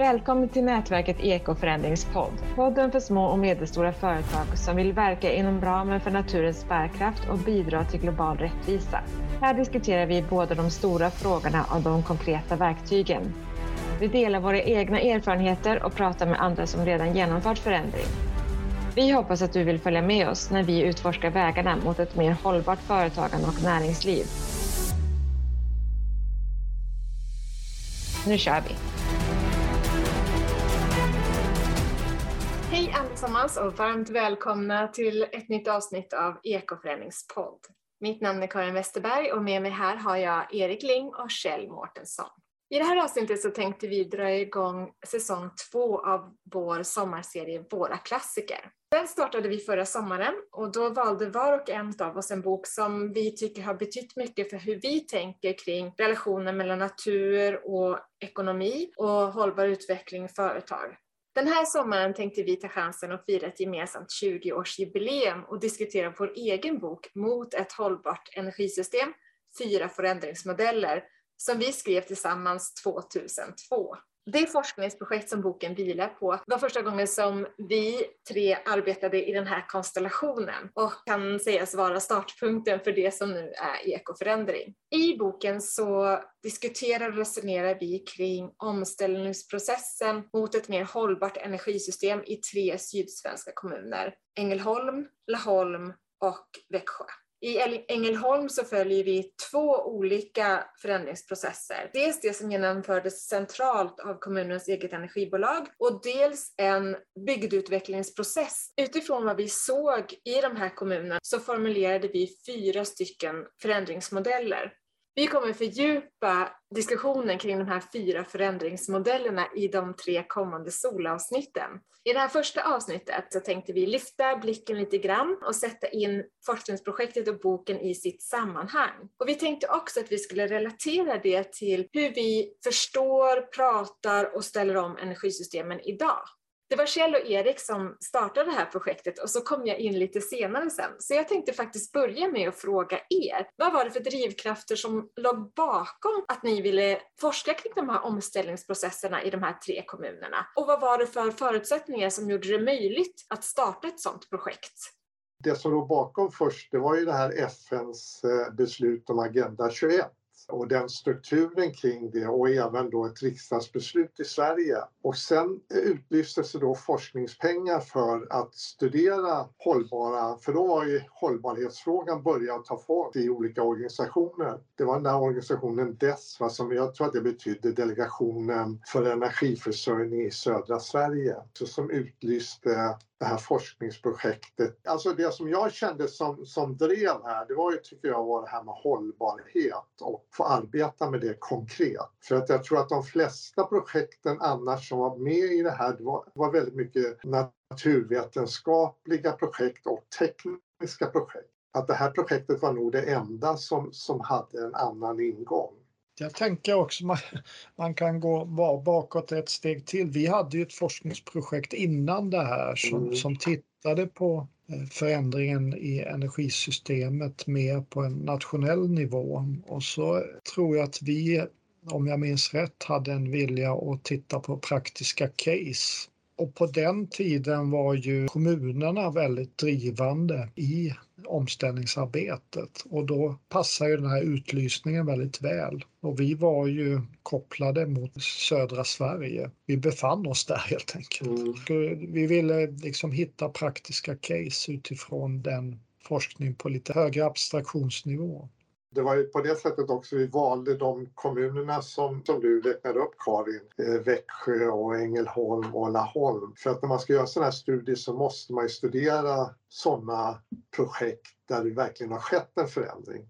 Välkommen till nätverket Ekoförändringspodd. Podden för små och medelstora företag som vill verka inom ramen för naturens bärkraft och bidra till global rättvisa. Här diskuterar vi både de stora frågorna och de konkreta verktygen. Vi delar våra egna erfarenheter och pratar med andra som redan genomfört förändring. Vi hoppas att du vill följa med oss när vi utforskar vägarna mot ett mer hållbart företagande och näringsliv. Nu kör vi! Allesammans och varmt välkomna till ett nytt avsnitt av Ekoföreningspodd. Mitt namn är Karin Westerberg och med mig här har jag Erik Ling och Kjell Mårtensson. I det här avsnittet så tänkte vi dra igång säsong två av vår sommarserie Våra klassiker. Den startade vi förra sommaren och då valde var och en av oss en bok som vi tycker har betytt mycket för hur vi tänker kring relationen mellan natur och ekonomi och hållbar utveckling i företag. Den här sommaren tänkte vi ta chansen att fira ett gemensamt 20-årsjubileum och diskutera vår egen bok Mot ett hållbart energisystem, fyra förändringsmodeller, som vi skrev tillsammans 2002. Det forskningsprojekt som boken vilar på var första gången som vi tre arbetade i den här konstellationen och kan sägas vara startpunkten för det som nu är ekoförändring. I boken så diskuterar och resonerar vi kring omställningsprocessen mot ett mer hållbart energisystem i tre sydsvenska kommuner. Ängelholm, Laholm och Växjö. I Ängelholm så följer vi två olika förändringsprocesser. Dels det som genomfördes centralt av kommunens eget energibolag och dels en bygdutvecklingsprocess. Utifrån vad vi såg i de här kommunerna så formulerade vi fyra stycken förändringsmodeller. Vi kommer fördjupa diskussionen kring de här fyra förändringsmodellerna i de tre kommande solavsnitten. I det här första avsnittet så tänkte vi lyfta blicken lite grann och sätta in forskningsprojektet och boken i sitt sammanhang. Och vi tänkte också att vi skulle relatera det till hur vi förstår, pratar och ställer om energisystemen idag. Det var Kjell och Erik som startade det här projektet och så kom jag in lite senare sen. Så jag tänkte faktiskt börja med att fråga er, vad var det för drivkrafter som låg bakom att ni ville forska kring de här omställningsprocesserna i de här tre kommunerna? Och vad var det för förutsättningar som gjorde det möjligt att starta ett sådant projekt? Det som låg bakom först, det var ju det här FNs eh, beslut om Agenda 21 och den strukturen kring det och även då ett riksdagsbeslut i Sverige. Och sen utlystes det då forskningspengar för att studera hållbara, för då var ju hållbarhetsfrågan börjat ta fart i olika organisationer. Det var den där organisationen DESS, va, som jag tror att det betydde Delegationen för energiförsörjning i södra Sverige, så som utlyste det här forskningsprojektet. Alltså det som jag kände som, som drev här, det var ju tycker jag var det här med hållbarhet och få arbeta med det konkret. För att jag tror att de flesta projekten annars som var med i det här, det var, var väldigt mycket naturvetenskapliga projekt och tekniska projekt. Att det här projektet var nog det enda som, som hade en annan ingång. Jag tänker också man, man kan gå bakåt ett steg till. Vi hade ju ett forskningsprojekt innan det här som, mm. som tittade på eh, förändringen i energisystemet mer på en nationell nivå. Och så tror jag att vi, om jag minns rätt, hade en vilja att titta på praktiska case och på den tiden var ju kommunerna väldigt drivande i omställningsarbetet och då passar ju den här utlysningen väldigt väl. Och vi var ju kopplade mot södra Sverige. Vi befann oss där helt enkelt. Mm. Vi ville liksom hitta praktiska case utifrån den forskning på lite högre abstraktionsnivå det var ju på det sättet också vi valde de kommunerna som, som du räknade upp Karin, eh, Växjö och Ängelholm och Laholm. För att när man ska göra sådana här studier så måste man ju studera sådana projekt där det verkligen har skett en förändring.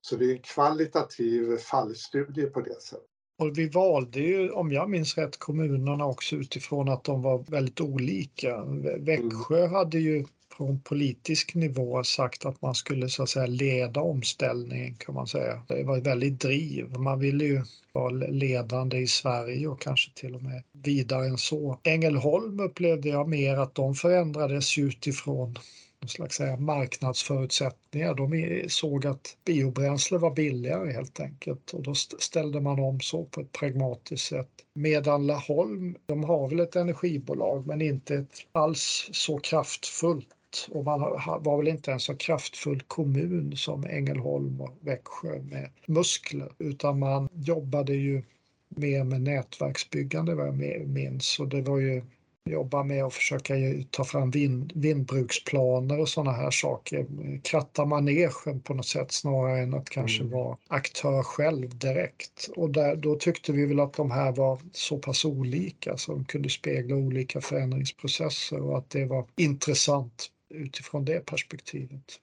Så det är en kvalitativ fallstudie på det sättet. Och vi valde ju, om jag minns rätt, kommunerna också utifrån att de var väldigt olika. Växjö mm. hade ju från politisk nivå sagt att man skulle så att säga leda omställningen kan man säga. Det var ett väldigt driv. Man ville ju vara ledande i Sverige och kanske till och med vidare än så. Ängelholm upplevde jag mer att de förändrades utifrån slags eh, marknadsförutsättningar. De såg att biobränsle var billigare helt enkelt och då ställde man om så på ett pragmatiskt sätt. Medan Laholm, de har väl ett energibolag men inte ett alls så kraftfullt och man var väl inte en så kraftfull kommun som Ängelholm och Växjö med muskler utan man jobbade ju mer med nätverksbyggande vad jag minns och det var ju jobba med att försöka ta fram vind, vindbruksplaner och sådana här saker. Kratta manegen på något sätt snarare än att kanske mm. vara aktör själv direkt. Och där, då tyckte vi väl att de här var så pass olika så de kunde spegla olika förändringsprocesser och att det var intressant utifrån det perspektivet.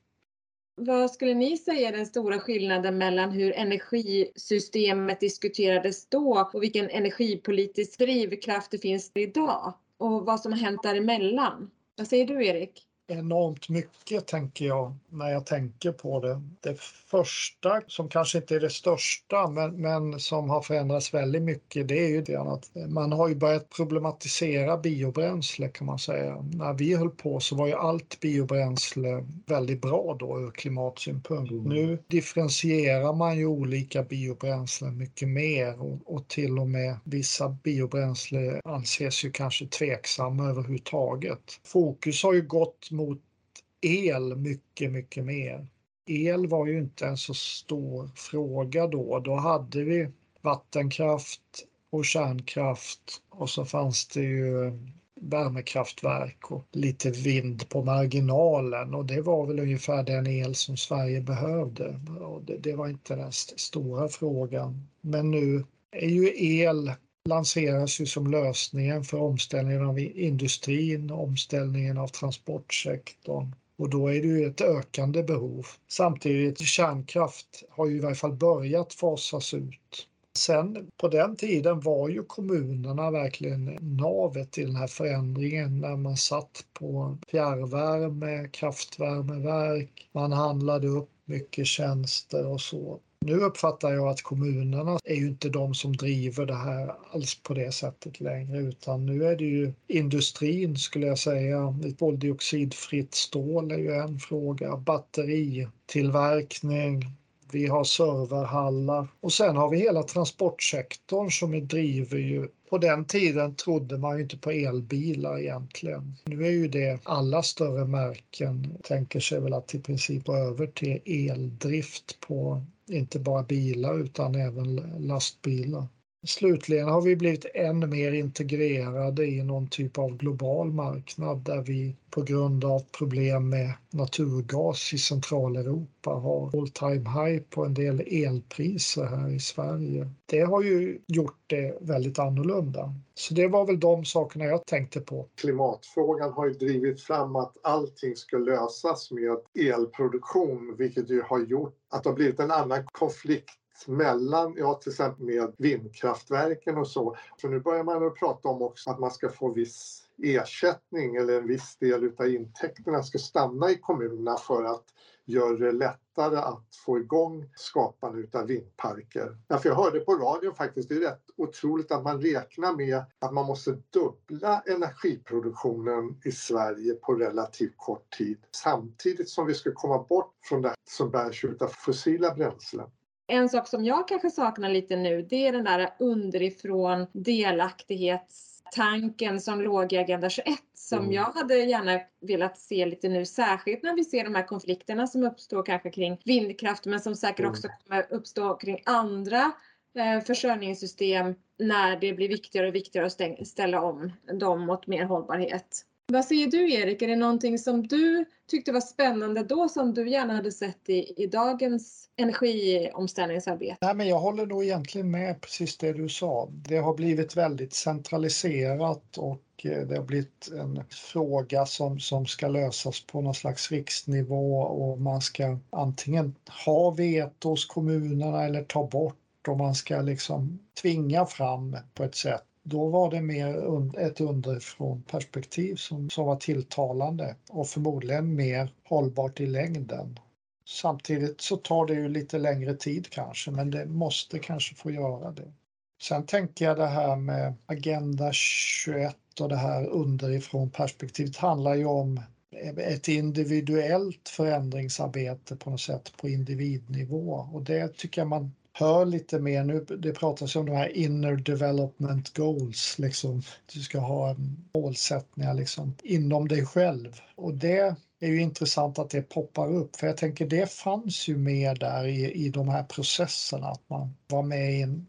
Vad skulle ni säga är den stora skillnaden mellan hur energisystemet diskuterades då och vilken energipolitisk drivkraft det finns idag? Och vad som har hänt däremellan? Vad säger du Erik? Enormt mycket tänker jag när jag tänker på det. Det första, som kanske inte är det största, men, men som har förändrats väldigt mycket, det är ju det att man har ju börjat problematisera biobränsle kan man säga. När vi höll på så var ju allt biobränsle väldigt bra då ur klimatsynpunkt. Mm. Nu differentierar man ju olika biobränslen mycket mer och, och till och med vissa biobränsle anses ju kanske tveksamma överhuvudtaget. Fokus har ju gått mot el mycket, mycket mer. El var ju inte en så stor fråga då. Då hade vi vattenkraft och kärnkraft och så fanns det ju värmekraftverk och lite vind på marginalen och det var väl ungefär den el som Sverige behövde. Och det, det var inte den stora frågan. Men nu är ju el lanseras ju som lösningen för omställningen av industrin, omställningen av transportsektorn. Och då är det ju ett ökande behov. Samtidigt kärnkraft har ju i varje fall börjat fasas ut. Sen på den tiden var ju kommunerna verkligen navet i den här förändringen när man satt på fjärrvärme, kraftvärmeverk, man handlade upp mycket tjänster och så. Nu uppfattar jag att kommunerna är ju inte de som driver det här alls på det sättet längre utan nu är det ju industrin skulle jag säga. Koldioxidfritt stål är ju en fråga, batteritillverkning, vi har serverhallar och sen har vi hela transportsektorn som driver ju på den tiden trodde man ju inte på elbilar egentligen. Nu är ju det alla större märken tänker sig väl att i princip gå över till eldrift på inte bara bilar utan även lastbilar. Slutligen har vi blivit än mer integrerade i någon typ av global marknad där vi på grund av problem med naturgas i Centraleuropa har all time high på en del elpriser här i Sverige. Det har ju gjort det väldigt annorlunda. Så det var väl de sakerna jag tänkte på. Klimatfrågan har ju drivit fram att allting ska lösas med elproduktion vilket ju har gjort att det har blivit en annan konflikt mellan, ja till exempel med vindkraftverken och så. Så nu börjar man att prata om också att man ska få viss ersättning eller en viss del av intäkterna ska stanna i kommunerna för att göra det lättare att få igång skapandet av vindparker. Därför jag hörde på radion faktiskt, det är rätt otroligt att man räknar med att man måste dubbla energiproduktionen i Sverige på relativt kort tid samtidigt som vi ska komma bort från det som bärs av fossila bränslen. En sak som jag kanske saknar lite nu, det är den där underifrån delaktighetstanken som låg i Agenda 21 som mm. jag hade gärna velat se lite nu, särskilt när vi ser de här konflikterna som uppstår kanske kring vindkraft men som säkert mm. också kommer uppstå kring andra eh, försörjningssystem när det blir viktigare och viktigare att ställa om dem mot mer hållbarhet. Vad säger du Erik, är det någonting som du tyckte var spännande då som du gärna hade sett i, i dagens energiomställningsarbete? Nej, men jag håller nog egentligen med precis det du sa. Det har blivit väldigt centraliserat och eh, det har blivit en fråga som, som ska lösas på någon slags riksnivå och man ska antingen ha veto hos kommunerna eller ta bort och man ska liksom tvinga fram på ett sätt då var det mer ett underifrån perspektiv som, som var tilltalande och förmodligen mer hållbart i längden. Samtidigt så tar det ju lite längre tid kanske, men det måste kanske få göra det. Sen tänker jag det här med Agenda 21 och det här underifrån perspektivet handlar ju om ett individuellt förändringsarbete på något sätt på individnivå och det tycker jag man hör lite mer nu. Det pratas om de här inner development goals, liksom. Du ska ha målsättningar liksom inom dig själv och det är ju intressant att det poppar upp för jag tänker det fanns ju med där i, i de här processerna att man var med i en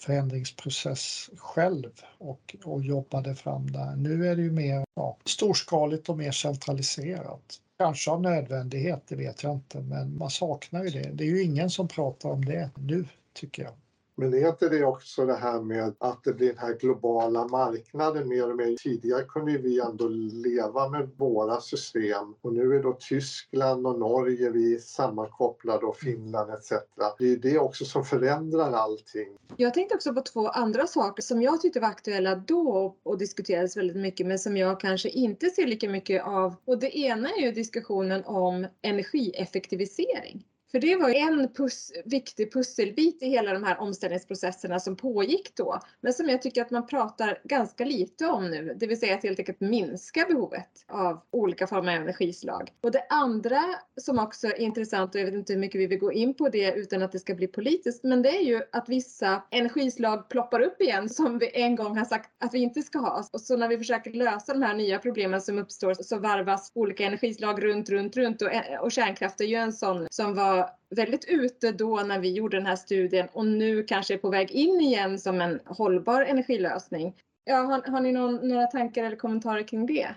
förändringsprocess själv och, och jobbade fram där. Nu är det ju mer ja, storskaligt och mer centraliserat. Kanske av nödvändighet, det vet jag inte, men man saknar ju det. Det är ju ingen som pratar om det nu, tycker jag. Men är inte det också det här med att det blir den här globala marknaden mer och mer? Tidigare kunde vi ändå leva med våra system och nu är då Tyskland och Norge vi sammankopplade och Finland etc. Det är det också som förändrar allting. Jag tänkte också på två andra saker som jag tyckte var aktuella då och diskuterades väldigt mycket men som jag kanske inte ser lika mycket av. Och det ena är ju diskussionen om energieffektivisering. För det var en pus viktig pusselbit i hela de här omställningsprocesserna som pågick då, men som jag tycker att man pratar ganska lite om nu, det vill säga att helt enkelt minska behovet av olika former av energislag. Och det andra som också är intressant, och jag vet inte hur mycket vi vill gå in på det utan att det ska bli politiskt, men det är ju att vissa energislag ploppar upp igen som vi en gång har sagt att vi inte ska ha. Och så när vi försöker lösa de här nya problemen som uppstår så varvas olika energislag runt, runt, runt och, och kärnkraft är ju en sån som var väldigt ute då när vi gjorde den här studien och nu kanske är på väg in igen som en hållbar energilösning. Ja, har, har ni någon, några tankar eller kommentarer kring det?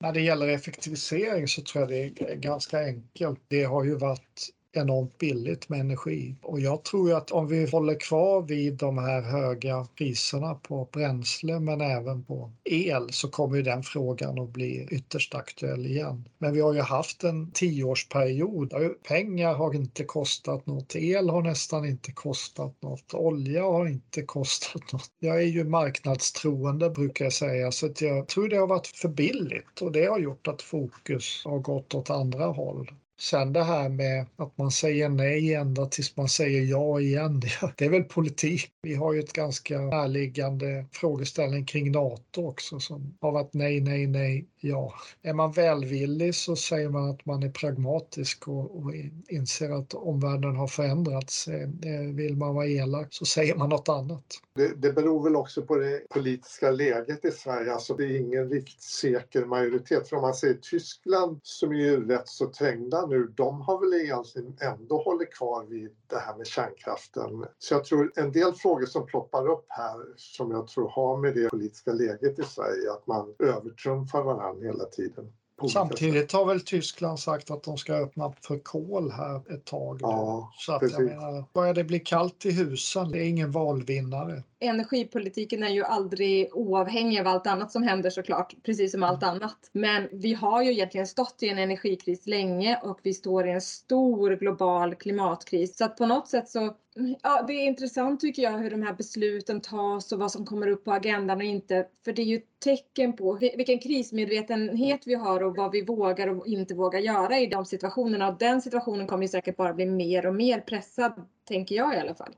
När det gäller effektivisering så tror jag det är ganska enkelt. Det har ju varit enormt billigt med energi. Och jag tror att om vi håller kvar vid de här höga priserna på bränsle men även på el så kommer ju den frågan att bli ytterst aktuell igen. Men vi har ju haft en tioårsperiod där pengar har inte kostat något, el har nästan inte kostat något, olja har inte kostat något. Jag är ju marknadstroende brukar jag säga så att jag tror det har varit för billigt och det har gjort att fokus har gått åt andra håll. Sen det här med att man säger nej ända tills man säger ja igen, det är väl politik. Vi har ju ett ganska närliggande frågeställning kring NATO också som har varit nej, nej, nej, ja. Är man välvillig så säger man att man är pragmatisk och, och inser att omvärlden har förändrats. Eh, eh, vill man vara elak så säger man något annat. Det, det beror väl också på det politiska läget i Sverige. Alltså det är ingen riktigt säker majoritet. För om man säger Tyskland som är ju rätt så trängda nu, de har väl egentligen ändå hållit kvar vid det här med kärnkraften. Så jag tror en del frågor som ploppar upp här som jag tror har med det politiska läget i Sverige, att man övertrumfar varandra hela tiden. Samtidigt har väl Tyskland sagt att de ska öppna för kol här ett tag. Ja, så att jag menar, börjar det bli kallt i husen, det är ingen valvinnare. Energipolitiken är ju aldrig oavhängig av allt annat som händer såklart, precis som allt annat. Men vi har ju egentligen stått i en energikris länge och vi står i en stor global klimatkris. Så att på något sätt så Ja, det är intressant tycker jag hur de här besluten tas och vad som kommer upp på agendan och inte. För det är ju tecken på vilken krismedvetenhet vi har och vad vi vågar och inte vågar göra i de situationerna. Och den situationen kommer ju säkert bara bli mer och mer pressad, tänker jag i alla fall.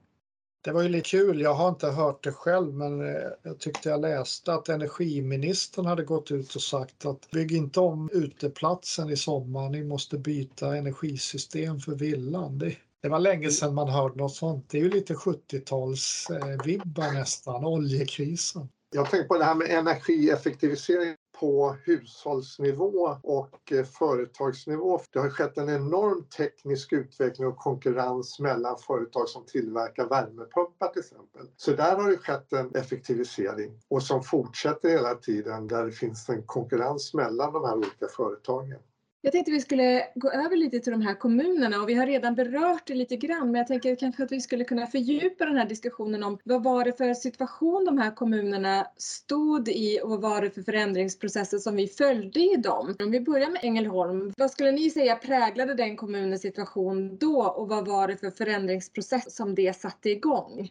Det var ju lite kul, jag har inte hört det själv men eh, jag tyckte jag läste att energiministern hade gått ut och sagt att bygg inte om uteplatsen i sommar, ni måste byta energisystem för villan. Det, det var länge sedan man hörde något sånt. Det är ju lite 70-talsvibbar eh, nästan, oljekrisen. Jag tänker på det här med energieffektivisering på hushållsnivå och eh, företagsnivå. Det har skett en enorm teknisk utveckling och konkurrens mellan företag som tillverkar värmepumpar till exempel. Så där har det skett en effektivisering och som fortsätter hela tiden där det finns en konkurrens mellan de här olika företagen. Jag tänkte vi skulle gå över lite till de här kommunerna och vi har redan berört det lite grann men jag tänker kanske att vi skulle kunna fördjupa den här diskussionen om vad var det för situation de här kommunerna stod i och vad var det för förändringsprocesser som vi följde i dem. Om vi börjar med Ängelholm, vad skulle ni säga präglade den kommunens situation då och vad var det för förändringsprocess som det satte igång?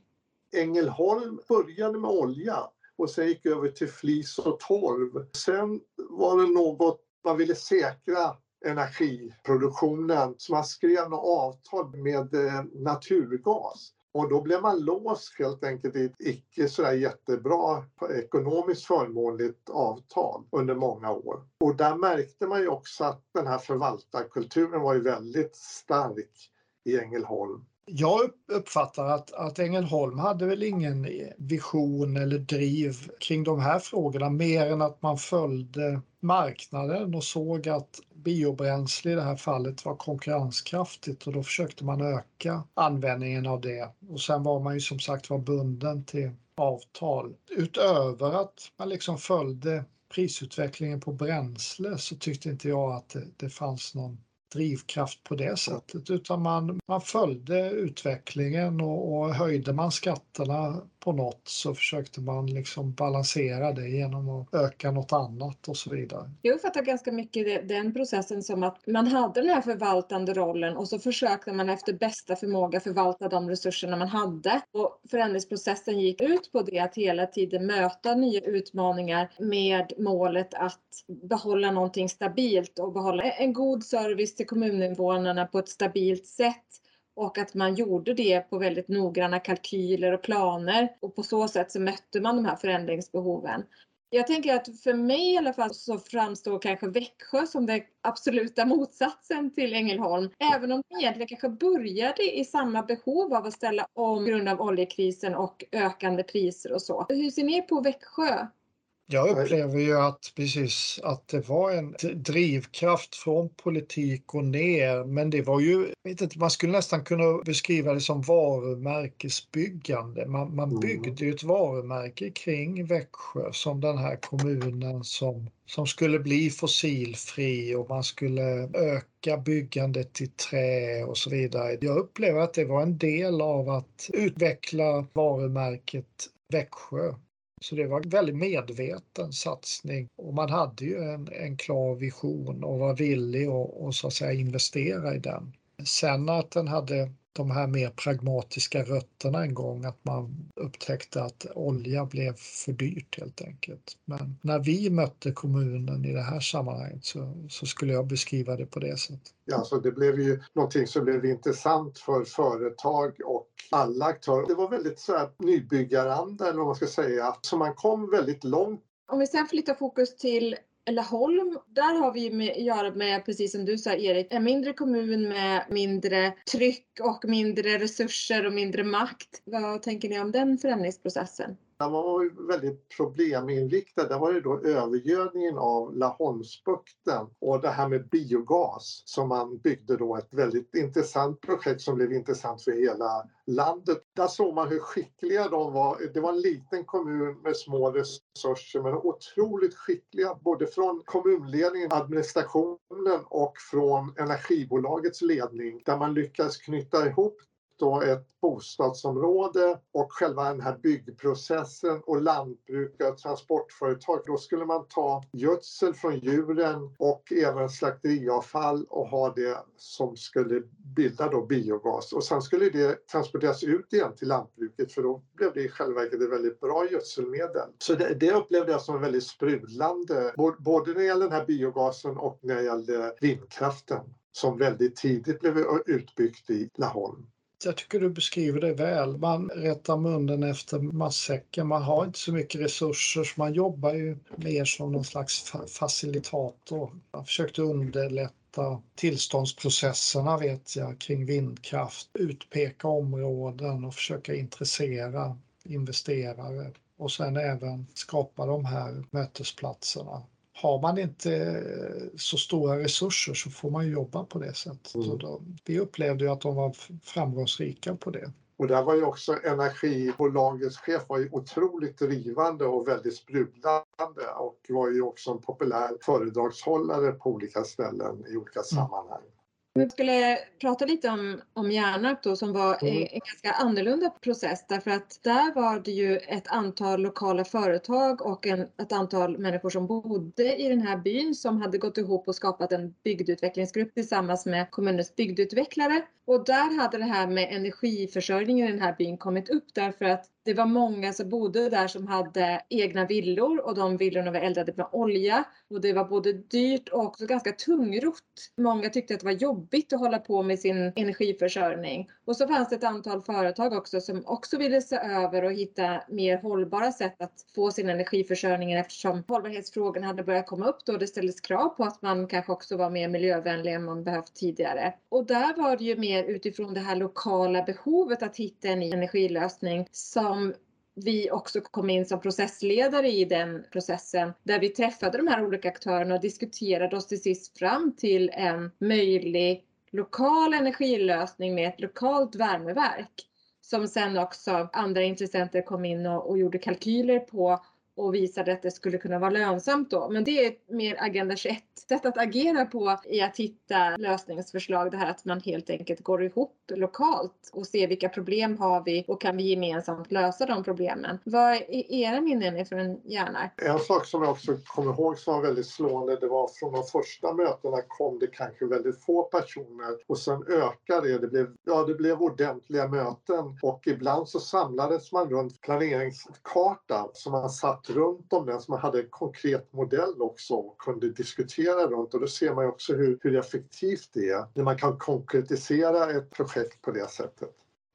Ängelholm började med olja och sen gick över till flis och torv. Sen var det något man ville säkra energiproduktionen så man skrev något avtal med eh, naturgas. Och då blev man låst helt enkelt i ett icke sådär jättebra ekonomiskt förmånligt avtal under många år. Och där märkte man ju också att den här förvaltarkulturen var ju väldigt stark i Ängelholm. Jag uppfattar att, att Ängelholm hade väl ingen vision eller driv kring de här frågorna mer än att man följde marknaden och såg att biobränsle i det här fallet var konkurrenskraftigt och då försökte man öka användningen av det. Och sen var man ju som sagt var bunden till avtal. Utöver att man liksom följde prisutvecklingen på bränsle så tyckte inte jag att det, det fanns någon drivkraft på det sättet utan man, man följde utvecklingen och, och höjde man skatterna på något så försökte man liksom balansera det genom att öka något annat och så vidare. Jag uppfattar ganska mycket den processen som att man hade den här förvaltande rollen och så försökte man efter bästa förmåga förvalta de resurserna man hade. Och förändringsprocessen gick ut på det att hela tiden möta nya utmaningar med målet att behålla någonting stabilt och behålla en god service till kommuninvånarna på ett stabilt sätt och att man gjorde det på väldigt noggranna kalkyler och planer och på så sätt så mötte man de här förändringsbehoven. Jag tänker att för mig i alla fall så framstår kanske Växjö som den absoluta motsatsen till Ängelholm. Även om de egentligen kanske började i samma behov av att ställa om på grund av oljekrisen och ökande priser och så. Hur ser ni på Växjö? Jag upplever ju att precis att det var en drivkraft från politik och ner, men det var ju, vet inte, man skulle nästan kunna beskriva det som varumärkesbyggande. Man, man mm. byggde ju ett varumärke kring Växjö som den här kommunen som, som skulle bli fossilfri och man skulle öka byggandet i trä och så vidare. Jag upplever att det var en del av att utveckla varumärket Växjö så det var en väldigt medveten satsning och man hade ju en, en klar vision och var villig att så att säga investera i den. Sen att den hade de här mer pragmatiska rötterna en gång, att man upptäckte att olja blev för dyrt helt enkelt. Men när vi mötte kommunen i det här sammanhanget så, så skulle jag beskriva det på det sättet. Ja, så det blev ju någonting som blev intressant för företag och alla aktörer. Det var väldigt så här nybyggaranda eller vad man ska säga, så man kom väldigt långt. Om vi sen flyttar fokus till Laholm, där har vi med, att göra med, precis som du sa Erik, en mindre kommun med mindre tryck och mindre resurser och mindre makt. Vad tänker ni om den förändringsprocessen? Den var väldigt probleminriktad. Det var ju då övergödningen av Laholmsbukten och det här med biogas som man byggde då ett väldigt intressant projekt som blev intressant för hela landet. Där såg man hur skickliga de var. Det var en liten kommun med små resurser men otroligt skickliga både från kommunledningen, administrationen och från energibolagets ledning där man lyckades knyta ihop då ett bostadsområde och själva den här byggprocessen och lantbrukare och transportföretag. Då skulle man ta gödsel från djuren och även slakteriavfall och ha det som skulle bilda då biogas. Och sen skulle det transporteras ut igen till lantbruket för då blev det i själva verket ett väldigt bra gödselmedel. Så det, det upplevde jag som väldigt sprudlande, både när det gäller den här biogasen och när det gällde vindkraften som väldigt tidigt blev utbyggt i Laholm. Jag tycker du beskriver det väl. Man rättar munnen efter matsäcken. Man har inte så mycket resurser så man jobbar ju mer som någon slags facilitator. Man försökte underlätta tillståndsprocesserna vet jag kring vindkraft, utpeka områden och försöka intressera investerare och sen även skapa de här mötesplatserna har man inte så stora resurser så får man jobba på det sättet. Mm. Då, vi upplevde ju att de var framgångsrika på det. Och där var ju också energibolagets chef var ju otroligt drivande och väldigt sprudlande och var ju också en populär föredragshållare på olika ställen i olika mm. Sammanhang. Vi skulle prata lite om, om Hjärnarp då som var mm. en ganska annorlunda process därför att där var det ju ett antal lokala företag och en, ett antal människor som bodde i den här byn som hade gått ihop och skapat en bygdutvecklingsgrupp tillsammans med kommunens bygdutvecklare och där hade det här med energiförsörjningen i den här byn kommit upp därför att det var många som bodde där som hade egna villor och de villorna var eldade med olja och det var både dyrt och också ganska tungrott. Många tyckte att det var jobbigt att hålla på med sin energiförsörjning. Och så fanns det ett antal företag också som också ville se över och hitta mer hållbara sätt att få sin energiförsörjning eftersom hållbarhetsfrågorna hade börjat komma upp då det ställdes krav på att man kanske också var mer miljövänlig än man behövt tidigare. Och där var det ju mer utifrån det här lokala behovet att hitta en ny energilösning som vi också kom in som processledare i den processen där vi träffade de här olika aktörerna och diskuterade oss till sist fram till en möjlig lokal energilösning med ett lokalt värmeverk som sen också andra intressenter kom in och, och gjorde kalkyler på och visade att det skulle kunna vara lönsamt då. Men det är ett mer Agenda 21 sätt att agera på i att hitta lösningsförslag. Det här att man helt enkelt går ihop lokalt och ser vilka problem har vi och kan vi gemensamt lösa de problemen. Vad är era minnen från Hjärna? En sak som jag också kommer ihåg som var väldigt slående det var från de första mötena kom det kanske väldigt få personer och sen ökade det. Det blev, ja, det blev ordentliga möten och ibland så samlades man runt planeringskartan som man satt runt om den så man hade en konkret modell också och kunde diskutera runt. Och då ser man ju också hur, hur effektivt det är när man kan konkretisera ett projekt på det sättet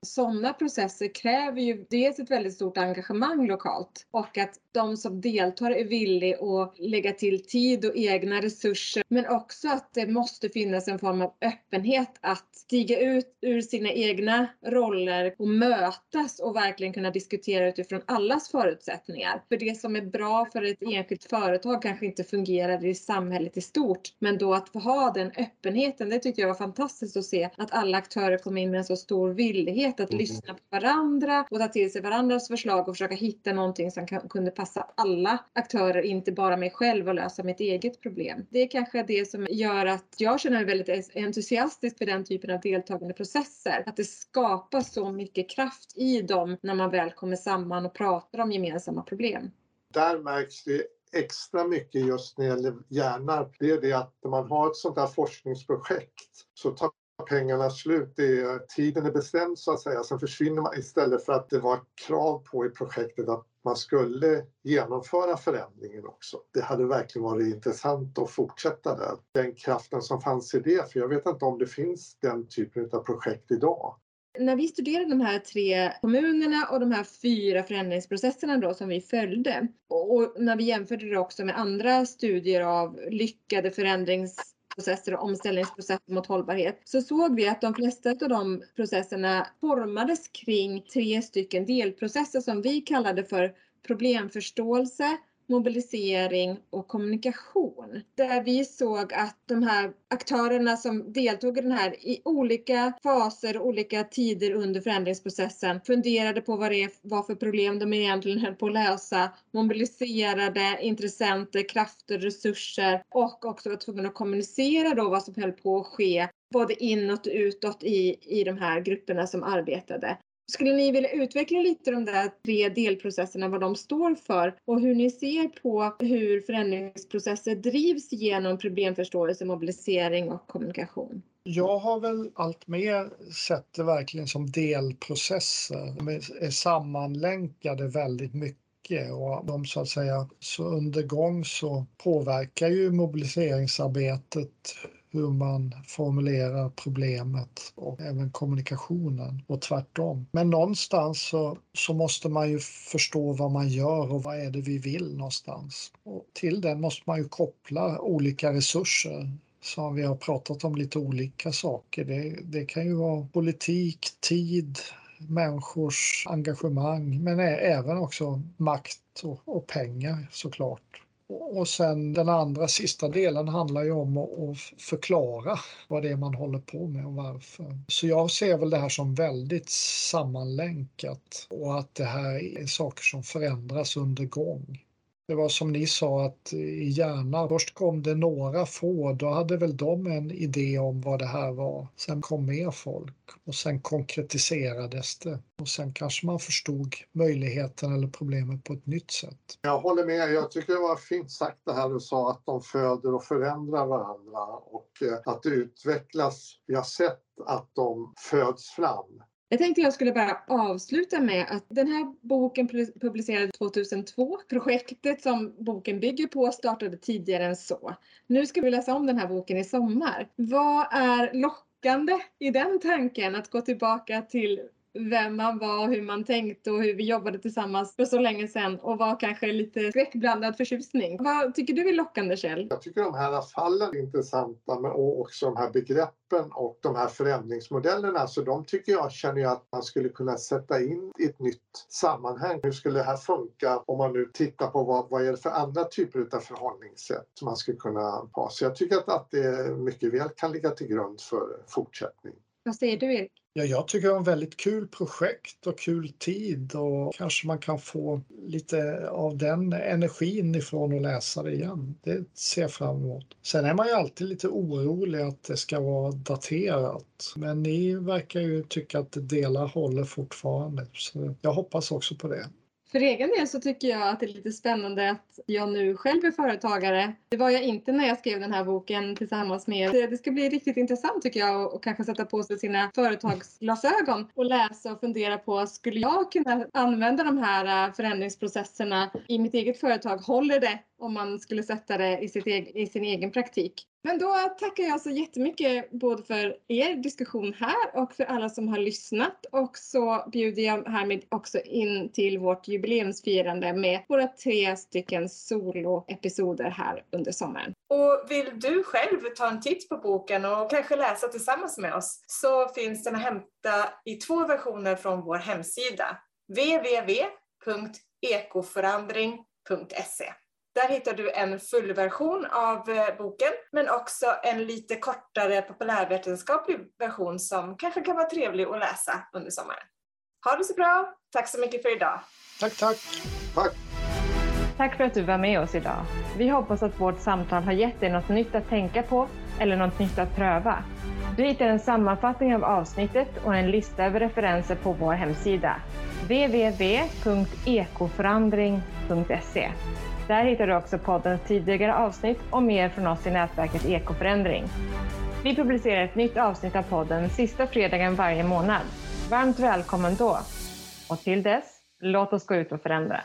sådana processer kräver ju dels ett väldigt stort engagemang lokalt och att de som deltar är villiga att lägga till tid och egna resurser. Men också att det måste finnas en form av öppenhet att stiga ut ur sina egna roller och mötas och verkligen kunna diskutera utifrån allas förutsättningar. För det som är bra för ett enskilt företag kanske inte fungerar i samhället i stort. Men då att få ha den öppenheten, det tyckte jag var fantastiskt att se att alla aktörer kom in med en så stor villighet att mm. lyssna på varandra och ta till sig varandras förslag och försöka hitta någonting som kunde passa alla aktörer, inte bara mig själv och lösa mitt eget problem. Det är kanske det som gör att jag känner mig väldigt entusiastisk för den typen av deltagande processer. Att det skapas så mycket kraft i dem när man väl kommer samman och pratar om gemensamma problem. Där märks det extra mycket just när det gäller hjärnan, det är det att när man har ett sånt här forskningsprojekt så tar pengarna slut, det är, tiden är bestämd så att säga. Sen försvinner man istället för att det var krav på i projektet att man skulle genomföra förändringen också. Det hade verkligen varit intressant att fortsätta där. Den kraften som fanns i det, för jag vet inte om det finns den typen av projekt idag. När vi studerade de här tre kommunerna och de här fyra förändringsprocesserna då som vi följde och när vi jämförde det också med andra studier av lyckade förändrings processer och omställningsprocesser mot hållbarhet så såg vi att de flesta av de processerna formades kring tre stycken delprocesser som vi kallade för problemförståelse, mobilisering och kommunikation. Där vi såg att de här aktörerna som deltog i den här i olika faser och olika tider under förändringsprocessen funderade på vad det var för problem de egentligen höll på att lösa, mobiliserade intressenter, krafter, resurser och också var tvungna att kommunicera då vad som höll på att ske både inåt och utåt i, i de här grupperna som arbetade. Skulle ni vilja utveckla lite de där tre delprocesserna, vad de står för och hur ni ser på hur förändringsprocesser drivs genom problemförståelse, mobilisering och kommunikation? Jag har väl allt mer sett det verkligen som delprocesser. De är sammanlänkade väldigt mycket och de så att säga så under gång så påverkar ju mobiliseringsarbetet hur man formulerar problemet och även kommunikationen och tvärtom. Men någonstans så, så måste man ju förstå vad man gör och vad är det vi vill någonstans. Och till den måste man ju koppla olika resurser som vi har pratat om lite olika saker. Det, det kan ju vara politik, tid, människors engagemang men även också makt och, och pengar såklart. Och sen den andra sista delen handlar ju om att förklara vad det är man håller på med och varför. Så jag ser väl det här som väldigt sammanlänkat och att det här är saker som förändras under gång. Det var som ni sa att i Järna, först kom det några få, då hade väl de en idé om vad det här var. Sen kom mer folk och sen konkretiserades det och sen kanske man förstod möjligheten eller problemet på ett nytt sätt. Jag håller med. Jag tycker det var fint sagt det här du sa att de föder och förändrar varandra och eh, att det utvecklas. Vi har sett att de föds fram. Jag tänkte jag skulle bara avsluta med att den här boken publicerades 2002. Projektet som boken bygger på startade tidigare än så. Nu ska vi läsa om den här boken i sommar. Vad är lockande i den tanken att gå tillbaka till vem man var, hur man tänkte och hur vi jobbade tillsammans för så länge sedan och var kanske lite skräckblandad förtjusning. Vad tycker du är lockande Kjell? Jag tycker de här fallen är intressanta och också de här begreppen och de här förändringsmodellerna. Så de tycker jag känner jag att man skulle kunna sätta in i ett nytt sammanhang. Hur skulle det här funka om man nu tittar på vad, vad är det för andra typer av förhållningssätt som man skulle kunna ha. Så jag tycker att, att det mycket väl kan ligga till grund för fortsättning. Vad säger du Erik? Ja, jag tycker det var ett väldigt kul projekt och kul tid och kanske man kan få lite av den energin ifrån att läsa det igen. Det ser jag fram emot. Sen är man ju alltid lite orolig att det ska vara daterat. Men ni verkar ju tycka att delar håller fortfarande. Så jag hoppas också på det. För egen del så tycker jag att det är lite spännande att jag nu själv är företagare. Det var jag inte när jag skrev den här boken tillsammans med er. Det ska bli riktigt intressant tycker jag att kanske sätta på sig sina företagsglasögon och läsa och fundera på, skulle jag kunna använda de här äh, förändringsprocesserna i mitt eget företag? Håller det om man skulle sätta det i, sitt, i sin egen praktik? Men då tackar jag så jättemycket både för er diskussion här och för alla som har lyssnat och så bjuder jag härmed också in till vårt jubileumsfirande med våra tre stycken soloepisoder här under sommaren. Och vill du själv ta en titt på boken och kanske läsa tillsammans med oss så finns den att hämta i två versioner från vår hemsida www.ekoförandring.se där hittar du en fullversion av eh, boken, men också en lite kortare populärvetenskaplig version som kanske kan vara trevlig att läsa under sommaren. Ha det så bra! Tack så mycket för idag! Tack, tack! Tack! Tack för att du var med oss idag. Vi hoppas att vårt samtal har gett dig något nytt att tänka på eller något nytt att pröva. Du hittar en sammanfattning av avsnittet och en lista över referenser på vår hemsida www.ekoförandring.se där hittar du också poddens tidigare avsnitt och mer från oss i nätverket Ekoförändring. Vi publicerar ett nytt avsnitt av podden sista fredagen varje månad. Varmt välkommen då! Och till dess, låt oss gå ut och förändra.